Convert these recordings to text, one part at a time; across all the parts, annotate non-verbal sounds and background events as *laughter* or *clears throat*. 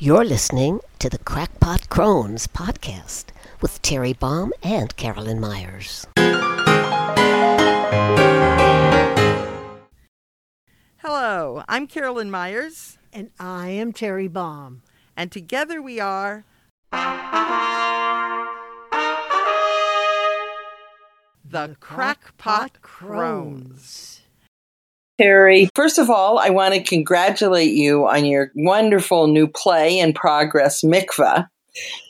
You're listening to the Crackpot Crones podcast with Terry Baum and Carolyn Myers. Hello, I'm Carolyn Myers. And I am Terry Baum. And together we are. The, the Crackpot Crones. Terry, first of all, I want to congratulate you on your wonderful new play in progress, Mikvah,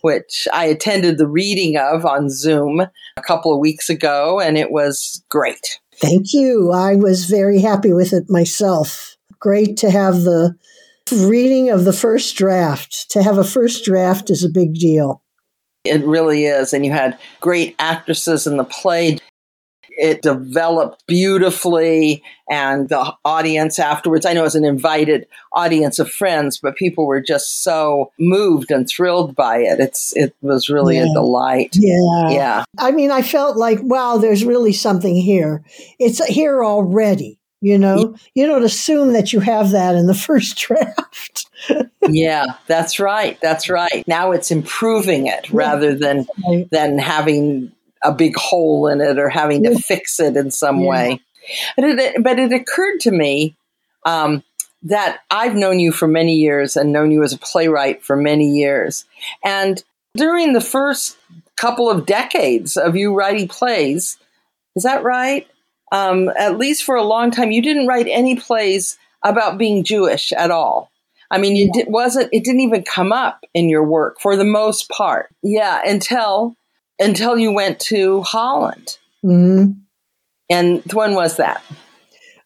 which I attended the reading of on Zoom a couple of weeks ago, and it was great. Thank you. I was very happy with it myself. Great to have the reading of the first draft. To have a first draft is a big deal. It really is. And you had great actresses in the play it developed beautifully and the audience afterwards i know it was an invited audience of friends but people were just so moved and thrilled by it. It's it was really yeah. a delight. Yeah. Yeah. I mean i felt like wow there's really something here. It's here already you know? You don't assume that you have that in the *laughs* first draft. Yeah that's right that's right. Now it's improving it rather than than having a big hole in it or having to fix it in some yeah. way. But it, but it occurred to me um, that I've known you for many years and known you as a playwright for many years. And during the first couple of decades of you writing plays, is that right? Um, at least for a long time, you didn't write any plays about being Jewish at all. I mean, it wasn't. It didn't even come up in your work for the most part. Yeah, until until you went to Holland. Mm-hmm. And when was that?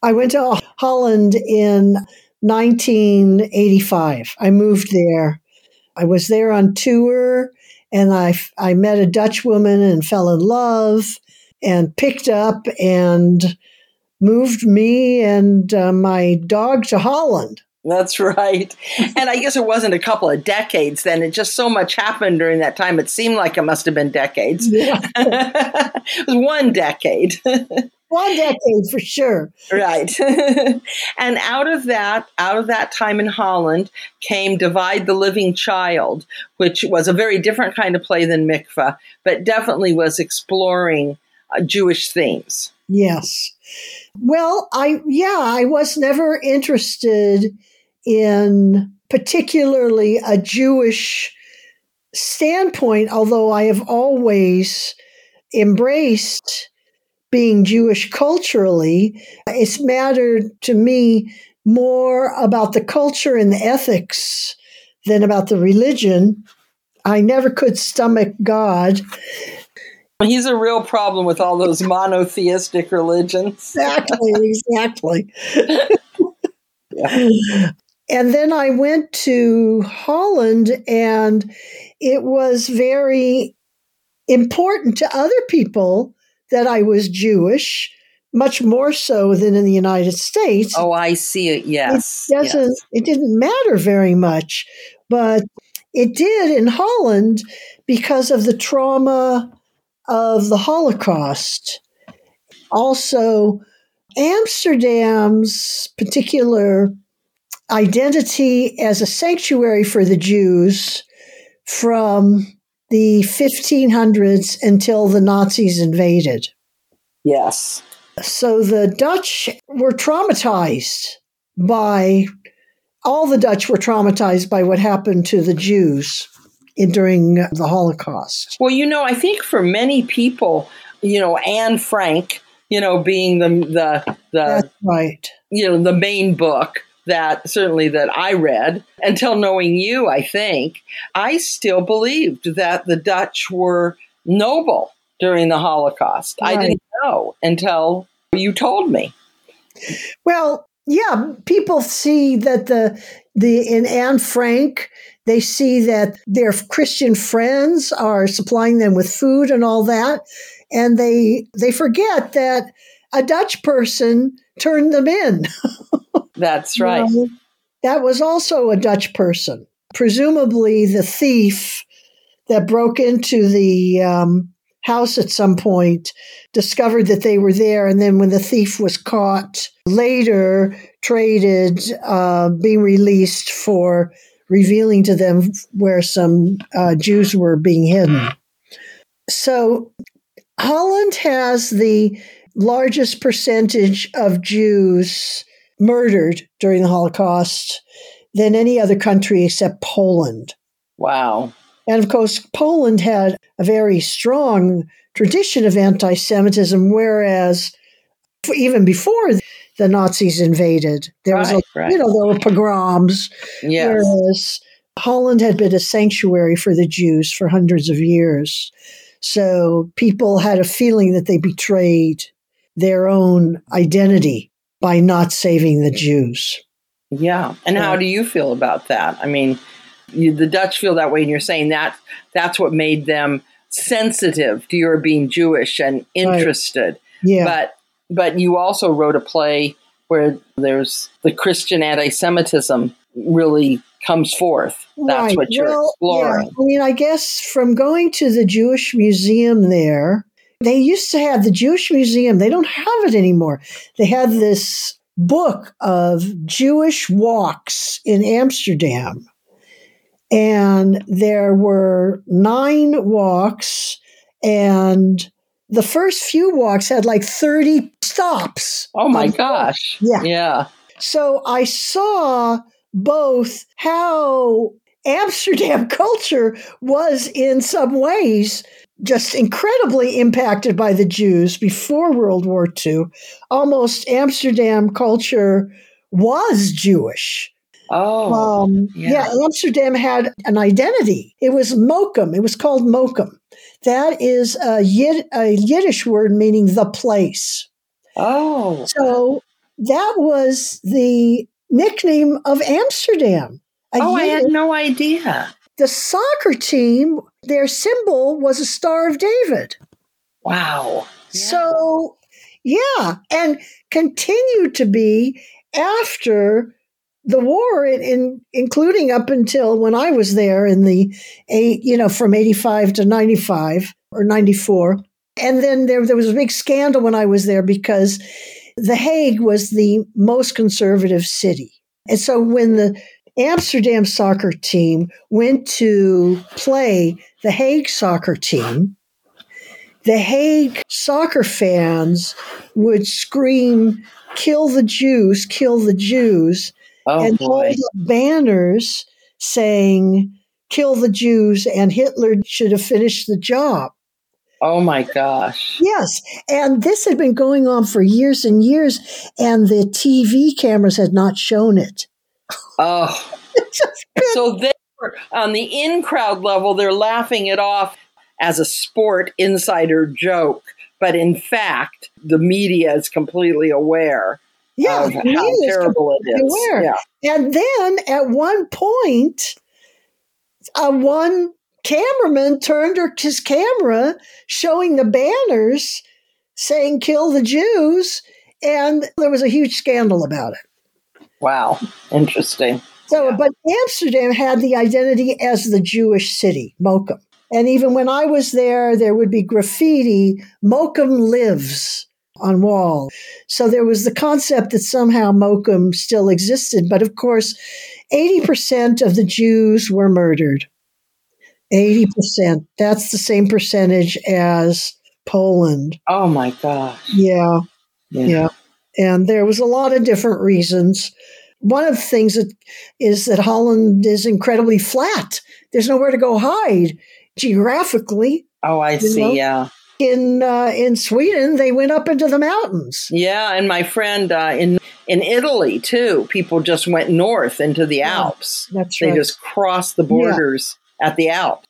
I went to Holland in 1985. I moved there. I was there on tour and I, I met a Dutch woman and fell in love and picked up and moved me and uh, my dog to Holland. That's *laughs* right. And I guess it wasn't a couple of decades then. It just so much happened during that time. It seemed like it must have been decades. Yeah. *laughs* it was one decade. *laughs* one decade for sure. Right. and out of that, out of that time in Holland came Divide the Living Child, which was a very different kind of play than Mikvah, but definitely was exploring uh, Jewish themes. Yes. Well, I yeah, I was never interested in particularly a Jewish standpoint, although I have always embraced being Jewish culturally, it's mattered to me more about the culture and the ethics than about the religion. I never could stomach God. He's a real problem with all those monotheistic religions. exactly, exactly. *laughs* yeah. *laughs* And then I went to Holland, and it was very important to other people that I was Jewish, much more so than in the United States. Oh, I see it. Yes. It doesn't. Yes. It didn't matter very much, but it did in Holland because of the trauma of the Holocaust. Also, Amsterdam's particular identity as a sanctuary for the Jews from the 1500s until the Nazis invaded. Yes. So the Dutch were traumatized by, all the Dutch were traumatized by what happened to the Jews in, during the Holocaust. Well, you know, I think for many people, you know, Anne Frank, you know, being the, the, the, That's right. You know, the main book that certainly that I read until knowing you, I think, I still believed that the Dutch were noble during the Holocaust. Right. I didn't know until you told me. Well, yeah, people see that the the in Anne Frank, they see that their Christian friends are supplying them with food and all that, and they they forget that a Dutch person turned them in. *laughs* That's right. That was also a Dutch person. Presumably, the thief that broke into the um, house at some point discovered that they were there. And then, when the thief was caught later, traded uh, being released for revealing to them where some uh, Jews were being hidden. So Holland has the largest percentage of Jews murdered during the Holocaust than any other country except Poland. Wow. And of course, Poland had a very strong tradition of anti Semitism, whereas even before the Nazis invaded, there was, Right, a, right. you know, there were pogroms, Yes. whereas Holland had been a sanctuary for the Jews for hundreds of years. So people had a feeling that they betrayed their own identity by not saving the Jews. Yeah. And how do you feel about that? I mean, you, the Dutch feel that way, and you're saying that that's what made them sensitive to your being Jewish and interested. Yeah. But but you also wrote a play where there's the Christian anti-Semitism really comes forth. That's Right. what you're Well, exploring. Yeah. I mean, I guess from going to the Jewish Museum there, they used to have the Jewish Museum. They don't have it anymore. They had this book of Jewish walks in Amsterdam. And there were nine walks, and the first few walks had like 30 stops. Oh my gosh. Yeah. Yeah. So I saw both how Amsterdam *laughs* culture was in some ways just incredibly impacted by the Jews before World War II. Almost Amsterdam culture was Jewish. Oh. Um, yeah. yeah. Amsterdam had an identity. It was Mokum. It was called Mokum. That is a, Yid- a Yiddish word meaning the place. oh. So that was the nickname of Amsterdam. Oh, I had no idea. The soccer team, their symbol was a Star of David. Wow. So, yeah, and continued to be after the war, in, in including up until when I was there in the eight, you know, from eighty five to ninety five or ninety four, and then there there was a big scandal when I was there because the Hague was the most conservative city, and so when the Amsterdam soccer team went to play the Hague soccer team, the Hague soccer fans would scream, kill the Jews, kill the Jews, Oh and boy. hold up banners saying, kill the Jews, and Hitler should have finished the job. Oh my gosh. Yes. And this had been going on for years and years, and the TV cameras had not shown it. Oh. *laughs* It's just been- So they were on the in crowd level, they're laughing it off as a sport insider joke. But in fact, the media is completely aware yeah, of how terrible it is. aware. Yeah. And then at one point, uh, one cameraman turned her- his camera showing the banners saying, kill the Jews. And there was a huge scandal about it. Wow. Interesting. So, Yeah. but Amsterdam had the identity as the Jewish city, Mokum. And even when I was there, there would be graffiti, Mokum lives on wall. So there was the concept that somehow Mokum still existed. But of course, 80% of the Jews were murdered. 80%. That's the same percentage as Poland. Oh my gosh. Yeah. Yeah. Yeah. And there was a lot of different reasons. One of the things that is that Holland is incredibly flat. There's nowhere to go hide geographically. Oh, I see. know? Yeah. In uh, in Sweden, they went up into the mountains. Yeah. And my friend uh, in in Italy too, people just went north into the Yeah. Alps. That's right. They just crossed the borders at the Alps.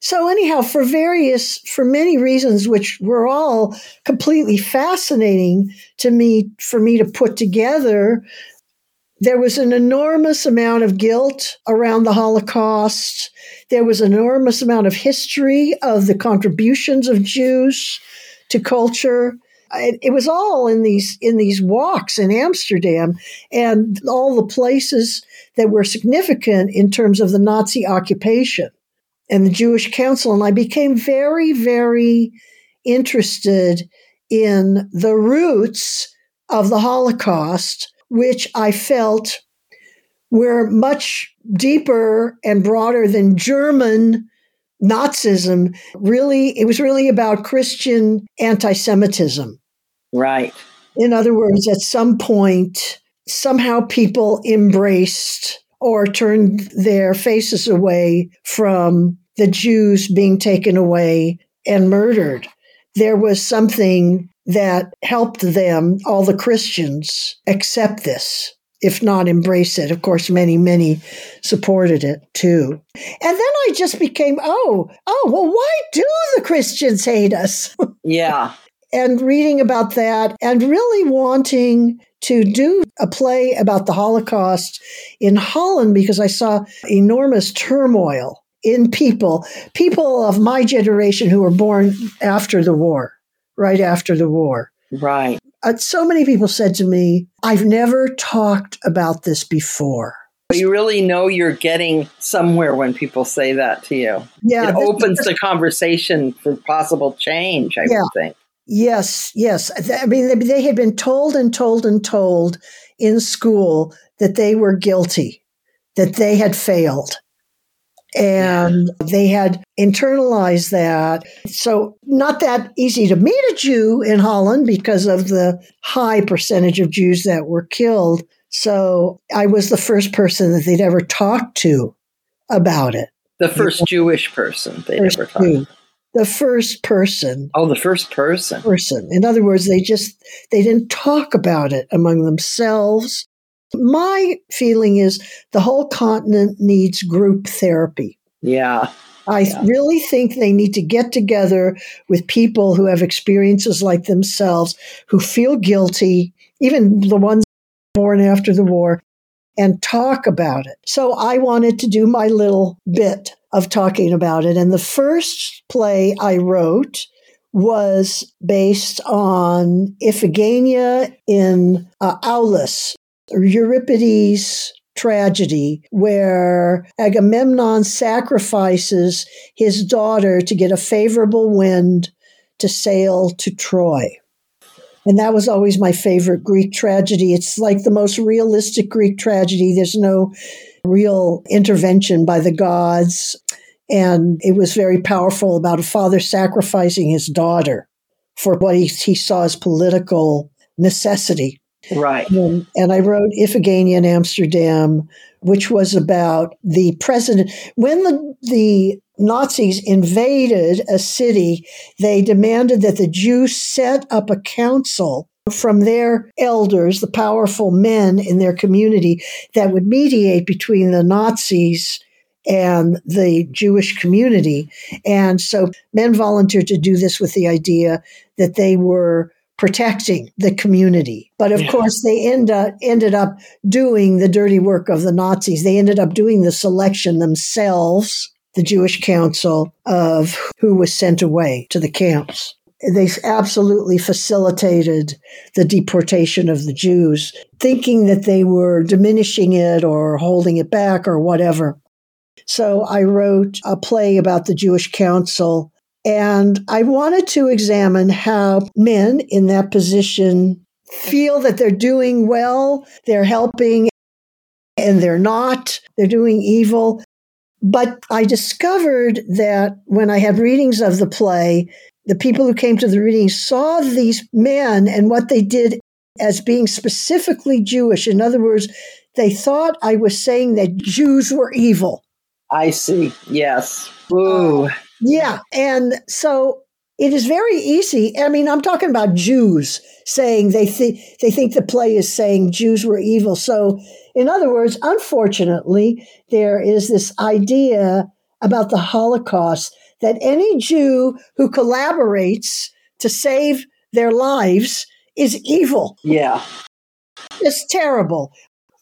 So anyhow, for various, for many reasons, which were all completely fascinating to me, for me to put together, there was an enormous amount of guilt around the Holocaust. There was an enormous amount of history of the contributions of Jews to culture. It, it was all in these in these walks in Amsterdam and all the places that were significant in terms of the Nazi occupation and the Jewish Council, and I became very, very interested in the roots of the Holocaust, which I felt were much deeper and broader than German Nazism. Really, it was really about Christian anti Semitism. Right. In other words, at some point, somehow people embraced or turned their faces away from the Jews being taken away and murdered. There was something that helped them, all the Christians, accept this, if not embrace it. Of course, many, many supported it too. And then I just became, oh, oh, well, why do the Christians hate us? *laughs* Yeah. and reading about that and really wanting to do a play about the Holocaust in Holland because I saw enormous turmoil in people, people of my generation who were born after the war, right after the war. Right. Uh, so many people said to me, I've never talked about this before. You really know you're getting somewhere when people say that to you. Yeah, it opens the conversation for possible change, I Yeah. would think. Yes, yes. I mean, they, had been told and told and told in school that they were guilty, that they had failed. And they had internalized that. So, not that easy to meet a Jew in Holland because of the high percentage of Jews that were killed. So, I was the first person that they'd ever talked to about it. The first Jewish person they First ever talked. Jew. The first person Oh, the first person. person. In other words, they just they didn't talk about it among themselves. My feeling is the whole continent needs group therapy. Yeah. I Yeah. really think they need to get together with people who have experiences like themselves, who feel guilty, even the ones born after the war, and talk about it. So I wanted to do my little bit of talking about it. And the first play I wrote was based on Iphigenia in uh, Aulis, Euripides' tragedy, where Agamemnon sacrifices his daughter to get a favorable wind to sail to Troy. And that was always my favorite Greek tragedy. It's like the most realistic Greek tragedy. There's no real intervention by the gods. And it was very powerful about a father sacrificing his daughter for what he, he saw as political necessity. Right. Um, and I wrote Iphigenia in Amsterdam, which was about the president. When the, the Nazis invaded a city, they demanded that the Jews set up a council from their elders, the powerful men in their community, that would mediate between the Nazis and the Jewish community. And so men volunteered to do this with the idea that they were protecting the community. But of Yeah. course, they end up, ended up doing the dirty work of the Nazis. They ended up doing the selection themselves, the Jewish council, of who was sent away to the camps. They absolutely facilitated the deportation of the Jews, thinking that they were diminishing it or holding it back or whatever. So I wrote a play about the Jewish council and I wanted to examine how men in that position feel that they're doing well, they're helping, and they're not, they're doing evil. But I discovered that when I had readings of the play, the people who came to the reading saw these men and what they did as being specifically Jewish. In other words, they thought I was saying that Jews were evil. I see. Yes. Ooh. Um, yeah. And so it is very easy. I mean, I'm talking about Jews saying they think they think the play is saying Jews were evil. So in other words, unfortunately, there is this idea about the Holocaust that any Jew who collaborates to save their lives is evil. yeah. It's terrible.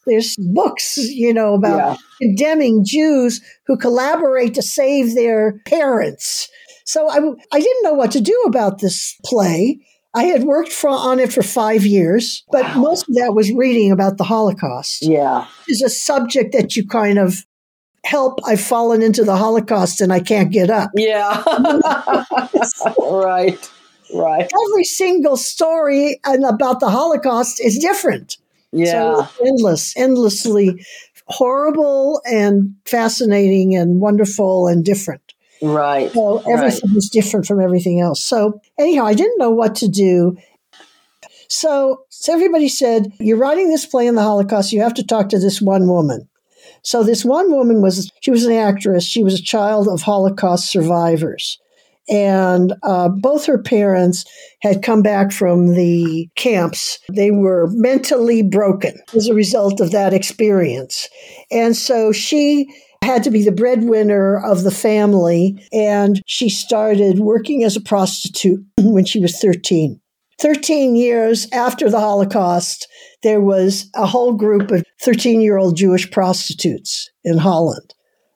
There's books, you know, about Yeah. condemning Jews who collaborate to save their parents. So I, I didn't know what to do about this play. I had worked for, on it for five years, but Wow. most of that was reading about the Holocaust. Yeah. It's a subject that you kind of help. I've fallen into the Holocaust and I can't get up. Yeah. *laughs* right. Right. Every single story about the Holocaust is different. Yeah. So endless, endlessly horrible and fascinating and wonderful and different. Right. So everything right. was different from everything else. So anyhow, I didn't know what to do. So, so everybody said, You're writing this play in the Holocaust, you have to talk to this one woman. So this one woman was she was an actress. She was a child of Holocaust survivors, and uh, both her parents had come back from the camps. They were mentally broken as a result of that experience, and so she had to be the breadwinner of the family, and she started working as a prostitute *clears throat* when she was thirteen. 13 years after the Holocaust, there was a whole group of 13 year old Jewish prostitutes in Holland,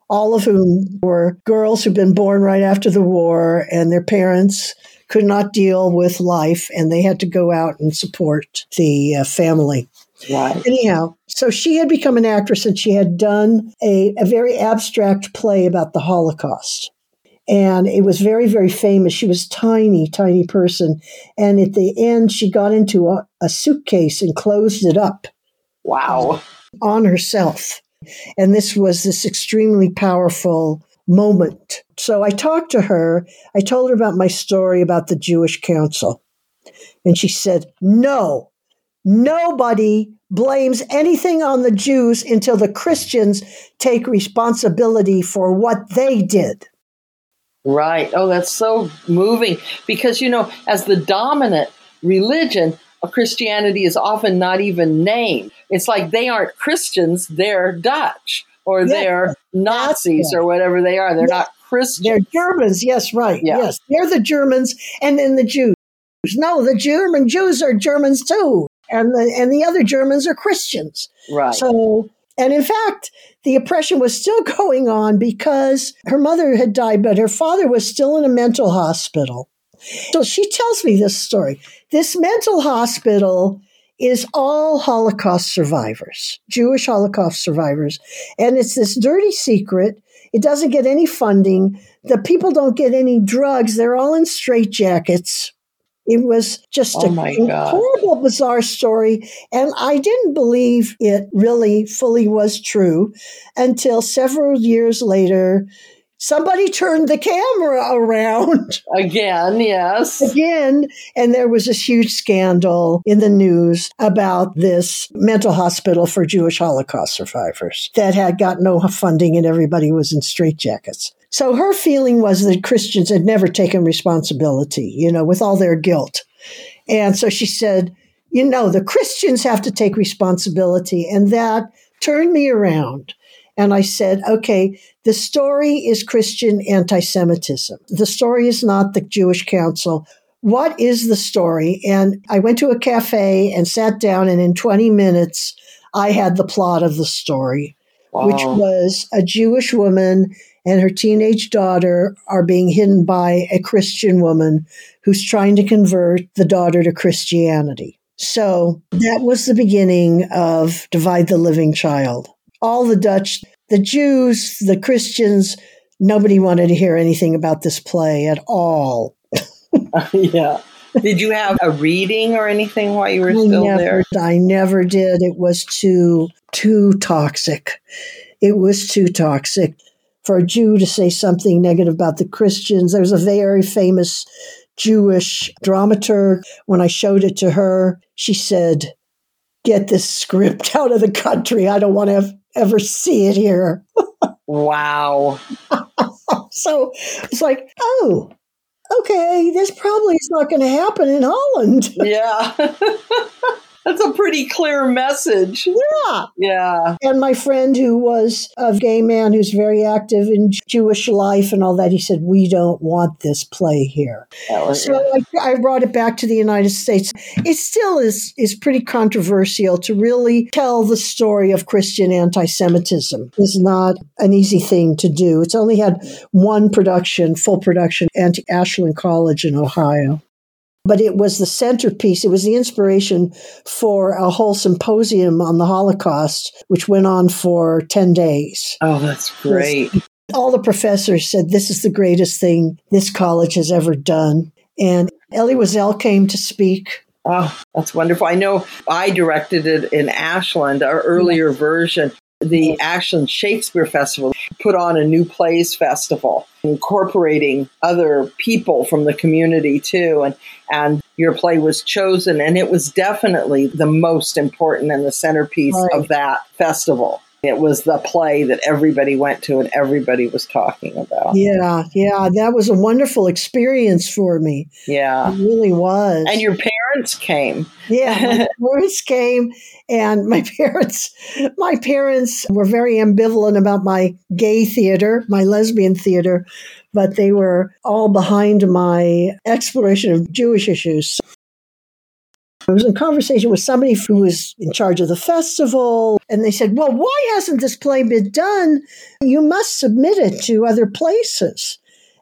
all of whom were girls who'd been born right after the war, and their parents could not deal with life, and they had to go out and support the uh, family. Right. Anyhow, so she had become an actress and she had done a, a very abstract play about the Holocaust and it was very very famous. She was tiny tiny person. And at the end she got into a, a, suitcase and closed it up wow. on herself. And this was this extremely powerful moment. So i talked to her. I told her about my story about the jewish council. And she said no. Nobody blames anything on the jews until the christians take responsibility for what they did Right. Oh, that's so moving because, you know, as the dominant religion, of Christianity is often not even named. It's like they aren't Christians, they're Dutch or yeah, they're Nazis or whatever they are. They're yeah. not Christians. They're Germans. Yes, right. Yeah. Yes. They're the Germans and then the Jews. No, the German Jews are Germans too. And the and the other Germans are Christians. Right. So and in fact, the oppression was still *laughs* going on because her mother had died, but her father was still in a mental hospital. So she tells me this story. This mental hospital is all Holocaust survivors, Jewish Holocaust survivors. And it's this dirty secret. It doesn't get any funding. The people don't get any drugs. They're all in straitjackets. It was just oh a horrible, bizarre story. And I didn't believe it really fully was true until several years later. Somebody turned the camera around. *laughs* Again, yes. Again. And there was this huge scandal in the news about this mental hospital for Jewish Holocaust survivors that had got no funding and everybody was in straitjackets. So her feeling was that Christians had never taken responsibility, you know, with all their guilt. And so she said, you know, the Christians have to take responsibility. And that turned me around. And I said, okay, the story is Christian anti Semitism. The story is not the Jewish Council. What is the story? And I went to a cafe and sat down, and in 20 minutes, I had the plot of the story, wow. which was a Jewish woman and her teenage daughter are being hidden by a Christian woman who's trying to convert the daughter to Christianity. So that was the beginning of Divide the Living Child. All the Dutch, the Jews, the Christians, nobody wanted to hear anything about this play at all. *laughs* *laughs* yeah. Did you have a reading or anything while you were still never, there? I never did. It was too too toxic. It was too toxic for a Jew to say something negative about the Christians. There's a very famous Jewish dramaturg. When I showed it to her, she said, Get this script *laughs* out of the country. I don't want to ever see it here. *laughs* wow. so it's like, oh, okay, this probably is not going to happen in Holland. yeah. *laughs* That's a pretty clear message. Yeah. Yeah. And my friend who was a gay man who's very active in Jewish life and all that, he said, We don't want this play here. so I, I, brought it back to the United States. It still is, is pretty controversial to really tell the story of Christian anti Semitism. It's not an easy thing to do. It's only had one production, full production, at Ashland College in Ohio but it was the centerpiece. It was the inspiration for a whole symposium on the Holocaust, which went on for 10 days. Oh, that's great. All the professors said this is the greatest thing this college has ever done. And Elie Wiesel came to speak. Oh, that's wonderful. I know I directed it in Ashland, our earlier version. the Ashland Shakespeare Festival put on a new plays festival, incorporating other people from the community too. And, and your play was chosen, and it was definitely the most important and the centerpiece right. of that festival. It was the play that everybody went to and everybody was talking about. Yeah, yeah, that was a wonderful experience for me. Yeah. It really was. And your parents came. Yeah, my *laughs* parents came and my *laughs* parents my parents were very ambivalent about my gay theater, my lesbian theater, but they were all behind my exploration of Jewish issues. I was in conversation with somebody who was in charge of the festival, and they said, Well, why hasn't this play been done? You must submit it to other places.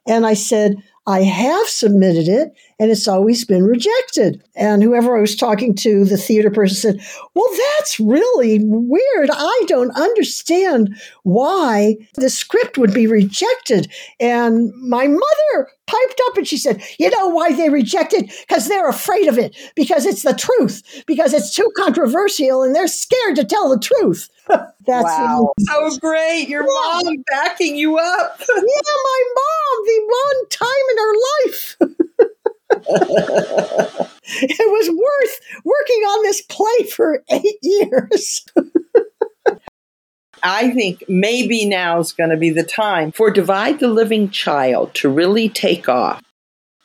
And I said, I have submitted it and it's always been rejected. And whoever I was talking to, the theater person said, Well, that's really weird. I don't understand why the script would be rejected. And my mother piped up and she said, You know why they reject it? Because they're afraid of it, because it's the truth, because it's too controversial and they're scared to tell the truth. *laughs* That's wow. so great. Your yeah. mom backing you up. *laughs* yeah, my mom, the one time in her life. *laughs* *laughs* it was worth working on this play for eight years. *laughs* I think maybe now is going to be the time for Divide the Living Child to really take off.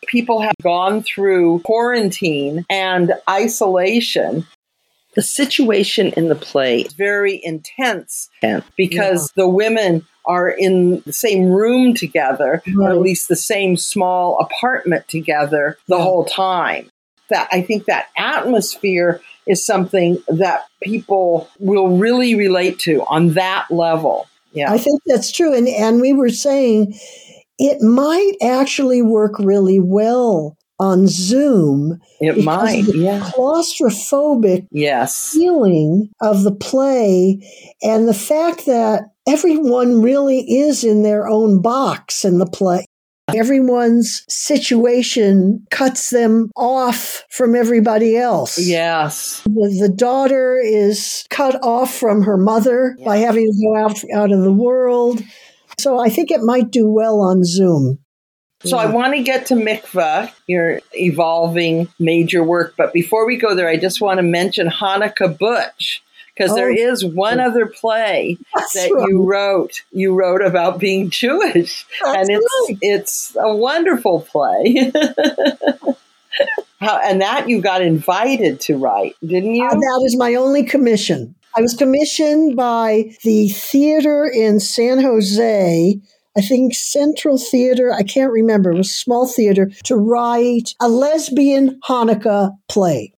People have gone through quarantine and isolation the situation in the play is very intense because yeah. the women are in the same room together, right. or at least the same small apartment together the yeah. whole time. That I think that atmosphere is something that people will really relate to on that level. Yeah. I think that's true. And and we were saying it might actually work really well on Zoom. It might, yeah. Claustrophobic yes. feeling of the play and the fact that everyone really is in their own box in the play. Everyone's situation cuts them off from everybody else. Yes. The, the daughter is cut off from her mother by having to go out, out of the world. So I think it might do well on Zoom. So. I want to get to Mikvah, your evolving major work. But before we go there, I just want to mention Hanukkah Butch because oh, there is one other play *laughs* that right. you wrote. You wrote about being *laughs* Jewish, that's and it's right. it's a wonderful play. *laughs* How, and that you got invited to write, didn't you? Uh, that is my only commission. I was commissioned by the theater in San Jose I think Central Theater, I can't remember, it was a small theater, to write a lesbian Hanukkah play.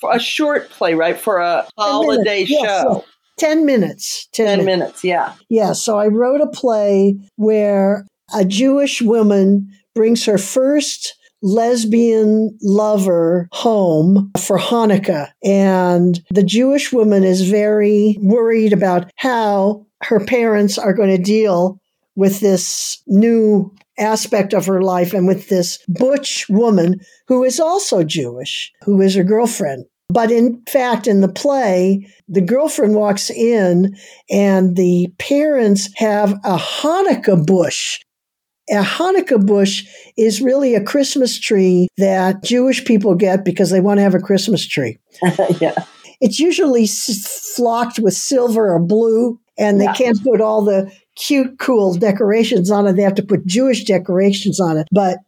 For a short play, right? For a holiday show. Yes, 10 minutes. 10, 10 minutes. minutes, yeah. Yeah, so I wrote a play where a Jewish woman brings her first lesbian lover home for Hanukkah. And the Jewish woman is very worried about how her parents are going to deal with this new aspect of her life and with this butch woman who is also Jewish, who is her girlfriend. But in fact, in the play, the girlfriend walks in and the parents have a Hanukkah bush. A Hanukkah bush is really a Christmas tree that Jewish people get because they want to have a Christmas tree. *laughs* yeah. It's usually flocked with silver or blue, and they yeah. can't put all the cute, cool decorations on it. They have to put Jewish decorations on it. But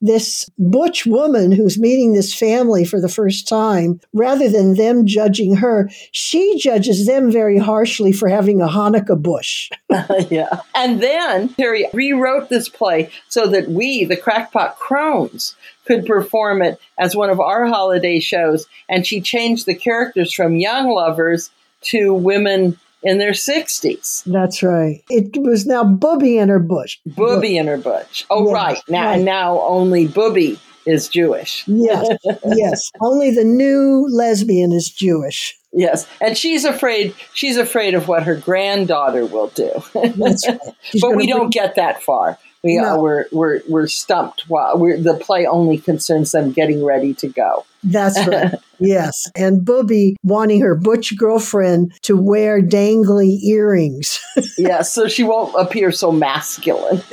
this butch woman who's meeting this family for the first time, rather than them judging her, she judges them very harshly for having a Hanukkah bush. *laughs* *laughs* yeah. And then Terry rewrote this play so that we, the Crackpot Crones, could perform it as one of our holiday shows. And she changed the characters from young lovers to women in their 60s. That's right. It was now Booby and her bush. Booby and her bush. Oh, yes, right. Now, right. now only Booby is Jewish. Yes, *laughs* yes. Only the new lesbian is Jewish. Yes, and she's afraid. She's afraid of what her granddaughter will do. That's right. *laughs* but we don't get that far. We No. uh, we're, we're we're stumped while we're, the play only concerns them getting ready to go. That's *laughs* right. yes. And Booby wanting her butch girlfriend to wear dangly earrings. *laughs* yeah, so she won't appear so masculine. *laughs*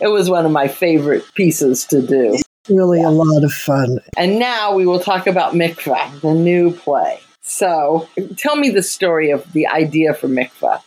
it was one of my favorite pieces to do. really a lot of fun. And now we will talk about Mikvah, the new play. So tell me the story of the idea for Mikvah.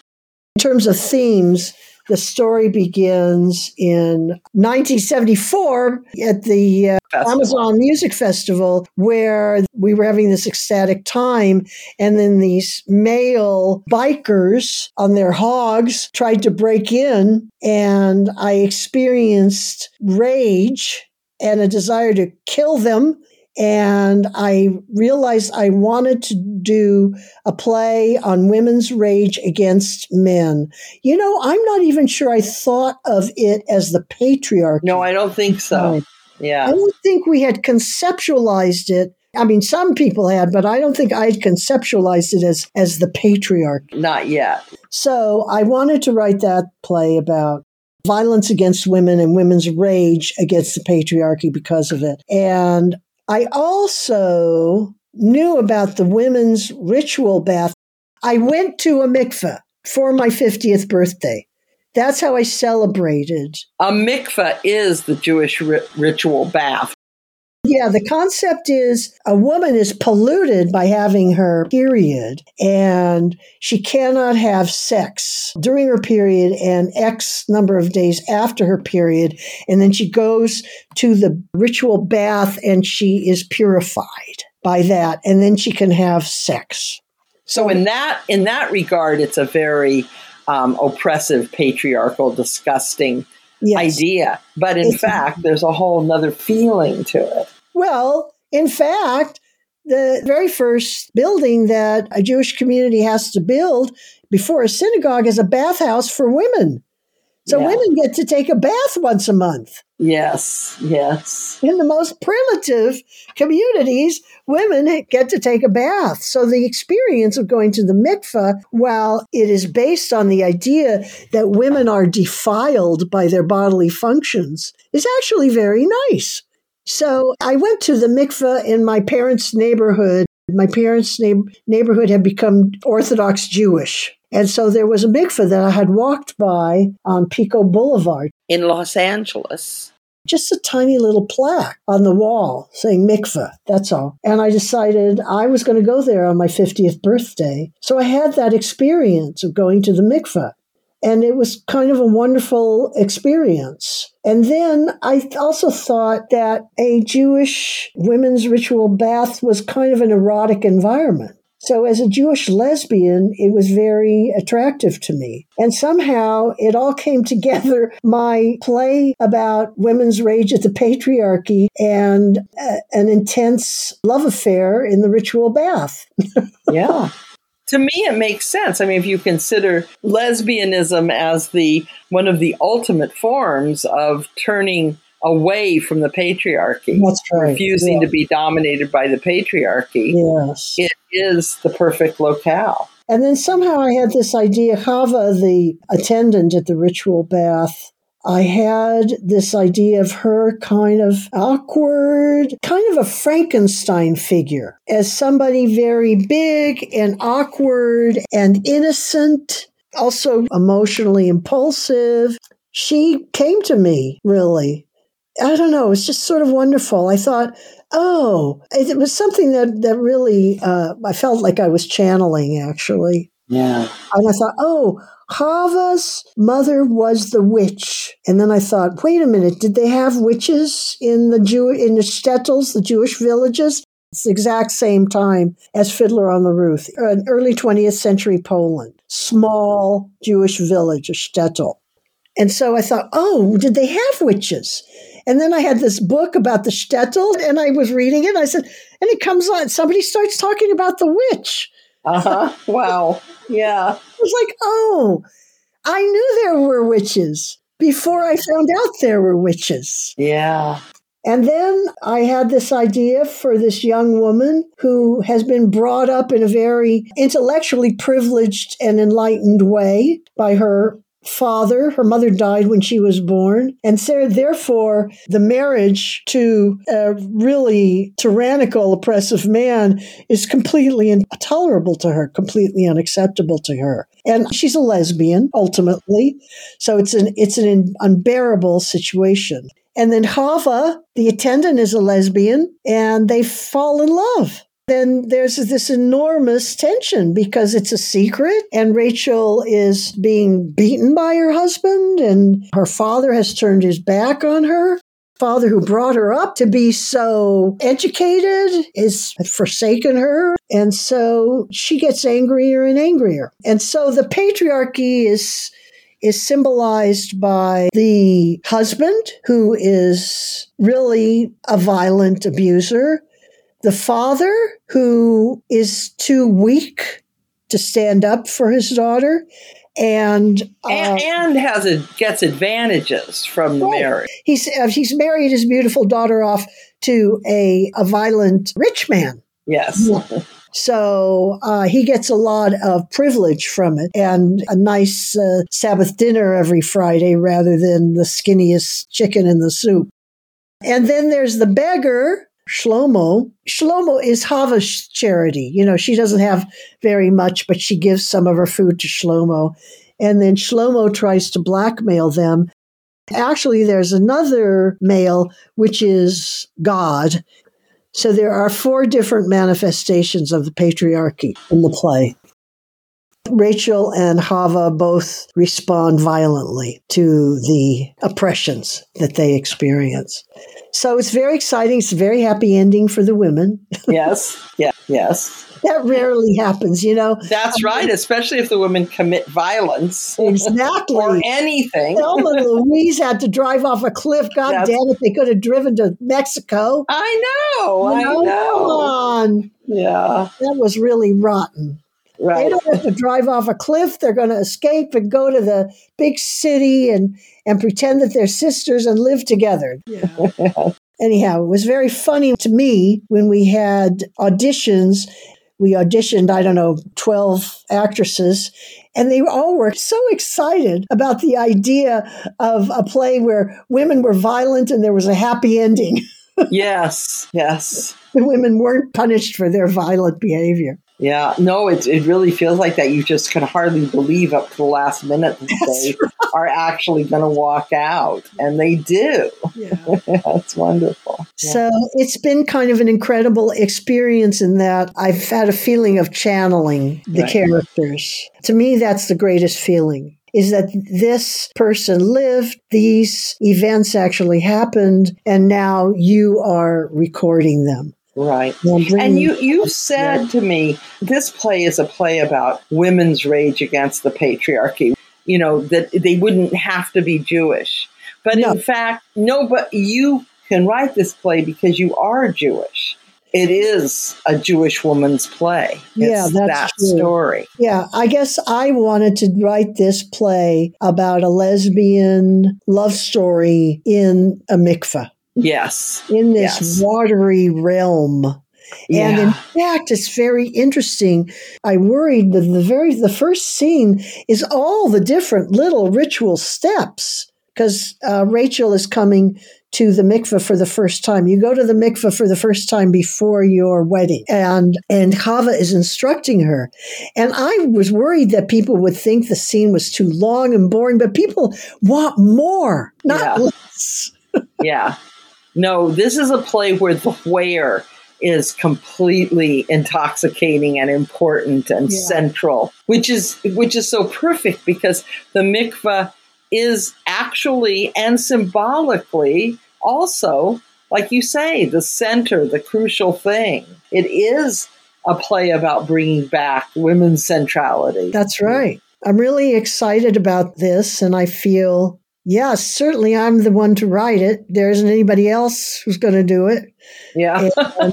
In terms of themes, the story begins in 1974 at the uh, Amazon Music Festival, where we were having this ecstatic time. And then these male bikers on their hogs tried to break in, and I experienced rage and a desire to kill them. And I realized I wanted to do a play on women's rage against men. You know, I'm not even sure I thought of it as the patriarchy. No, I don't think so. I Yeah. I don't think we had conceptualized it. I mean, some people had, but I don't think I'd conceptualized it as as the patriarchy. Not yet. So I wanted to write that play about violence against women and women's rage against the patriarchy because of it. And I also knew about the women's ritual bath. I went to a mikveh for my 50th birthday. That's how I celebrated. A mikveh is the Jewish ri- ritual bath. Yeah, the concept is a woman is polluted by having her period and she cannot have sex during her period and X number of days after her period. And then she goes to the ritual bath and she is purified by that. And then she can have sex. So in that in that regard, it's a very um, oppressive, patriarchal, disgusting Yes. idea. But in It's- fact, there's a whole nother feeling to it. Well, in fact, the very first building that a Jewish community has to build before a synagogue is a bathhouse for women. So Yeah. women get to take a bath once a month. Yes, yes. In the most primitive communities, women get to take a bath. So the experience of going to the mikveh, while it is based on the idea that women are defiled by their bodily functions, is actually very nice. So I went to the mikveh in my parents' neighborhood. My parents' neigh- neighborhood had become Orthodox Jewish. And so there was a mikveh that I had walked by on Pico Boulevard In Los Angeles. just a tiny little plaque on the wall saying mikveh. That's all. And I decided I was going to go there on my 50th birthday. So I had that experience of going to the mikveh. And it was kind of a wonderful experience. And then I also thought that a Jewish women's ritual bath was kind of an erotic environment. So, as a Jewish lesbian, it was very attractive to me. And somehow it all came *laughs* together my play about women's rage at the patriarchy and uh, an intense love affair in the ritual bath. *laughs* Yeah. To me it makes sense. I mean if you consider lesbianism as the one of the ultimate forms of turning away from the patriarchy, That's right. refusing Yeah. to be dominated by the patriarchy, Yes. it is the perfect locale. And then somehow I had this idea Hava, the attendant at the ritual bath, I had this idea of her kind of awkward, kind of a Frankenstein figure, as somebody very big and awkward and innocent, also emotionally impulsive. She came to me, really. I don't know, it's just sort of wonderful. I thought, oh, it was something that, that really, uh, I felt like I was channeling actually. Yeah. And I thought, oh, Hava's mother was the witch. And then I thought, wait a minute, did they have witches in the Jew in the shtetls, the Jewish villages? It's the exact same time as Fiddler on the Roof, an early 20th century Poland, small Jewish village, a shtetl. And so I thought, oh, did they have witches? And then I had this book about the shtetl, and I was reading it. And I said, and it comes on, somebody starts talking about the witch. Uh-huh. wow. Yeah. I was like, oh, I knew there were witches before I found out there were witches. Yeah. And then I had this idea for this young woman who has been brought up in a very intellectually privileged and enlightened way by her father. Her mother died when she was born. And so, therefore, the marriage to a really tyrannical, oppressive man is completely intolerable to her, completely unacceptable to her. And she's a lesbian, ultimately. So it's an, it's an unbearable situation. And then Hava, the attendant, is a lesbian, and they fall in love then there's this enormous tension because it's a secret and Rachel is being beaten by her husband and her father has turned his back on her. Father who brought her up to be so educated is forsaken her. And so she gets angrier and angrier. And so the patriarchy is is symbolized by the husband who is really a violent abuser the father who is too weak to stand up for his daughter and uh, and, and, has a, gets advantages from the right. marriage. He's uh, he's married his beautiful daughter off to a a violent rich man. Yes. *laughs* So uh, he gets a lot of privilege from it and a nice uh, Sabbath dinner every Friday rather than the skinniest chicken in the soup. And then there's the beggar Shlomo. Shlomo is Hava's charity. You know, she doesn't have very much, but she gives some of her food to Shlomo. And then Shlomo tries to blackmail them. Actually, there's another male, which is God. So there are four different manifestations of the patriarchy in the play. Rachel and Hava both respond violently to the oppressions that they experience. So it's very exciting. It's a very happy ending for the women. *laughs* yes, yeah, yes. That rarely happens, you know. That's um, right, especially if the women commit violence. Exactly. or anything. Thelma *laughs* Louise had to drive off a cliff. God That's, damn it, they could have driven to Mexico. I know, you know? I know. Come on. Yeah. That was really rotten. Right. They don't have to drive off a cliff. They're going to escape and go to the big city and, and pretend that they're sisters and live together. Yeah. *laughs* Anyhow, it was very funny to me when we had auditions. We auditioned, I don't know, 12 actresses, and they all were so excited about the idea of a play where women were violent and there was a happy ending. *laughs* yes, yes. The women weren't punished for their violent behavior. Yeah, no, it, it really feels like that. You just can hardly believe up to the last minute that That's they right. are actually going to walk out, and they do. Yeah, *laughs* That's wonderful. So yeah. it's been kind of an incredible experience in that I've had a feeling of channeling the right. characters. To me, that's the greatest feeling is that this person lived, these events actually happened, and now you are recording them. Right. And you you said yeah. to me this play is a play about women's rage against the patriarchy. You know that they wouldn't have to be Jewish. But no. in fact, no but you can write this play because you are Jewish. It is a Jewish woman's play. It's yeah, that's that true. story. Yeah, I guess I wanted to write this play about a lesbian love story in a mikveh. Yes. In this yes. watery realm. And yeah. in fact, it's very interesting. I worried that the very the first scene is all the different little ritual steps because uh, Rachel is coming to the mikveh for the first time. You go to the mikveh for the first time before your wedding, and and Hava is instructing her. And I was worried that people would think the scene was too long and boring, but people want more, not yeah. less. *laughs* yeah. No, this is a play where the where is completely intoxicating and important and yeah. central, which is which is so perfect because the mikvah is actually and symbolically also, like you say, the center, the crucial thing. It is a play about bringing back women's centrality. That's right. I'm really excited about this, and I feel Yes, certainly I'm the one to write it. There isn't anybody else who's going to do it. Yeah. *laughs*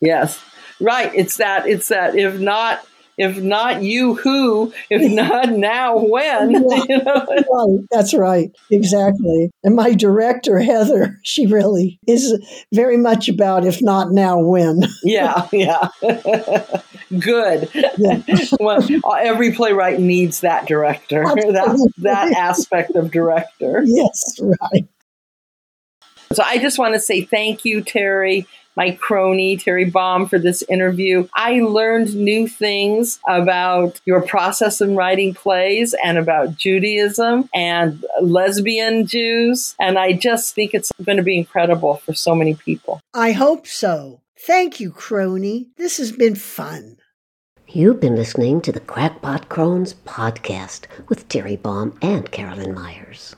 yes. Right. It's that it's that if not if not you, who? If not now, when? Yeah, *laughs* you know? right. That's right. Exactly. And my director, Heather, *laughs* she really is very much about if not now, when. *laughs* yeah, yeah. Good. Yeah. well, every playwright needs that director, that, that aspect of director. Yes, right. So I just want to say thank you, Terry my crony, Terry Baum, for this interview. I learned new things about your process in writing plays and about Judaism and lesbian Jews. And I just think it's going to be incredible for so many people. I hope so. Thank you, crony. This has been fun. You've been listening to the Crackpot Crones podcast with Terry Baum and Carolyn Myers.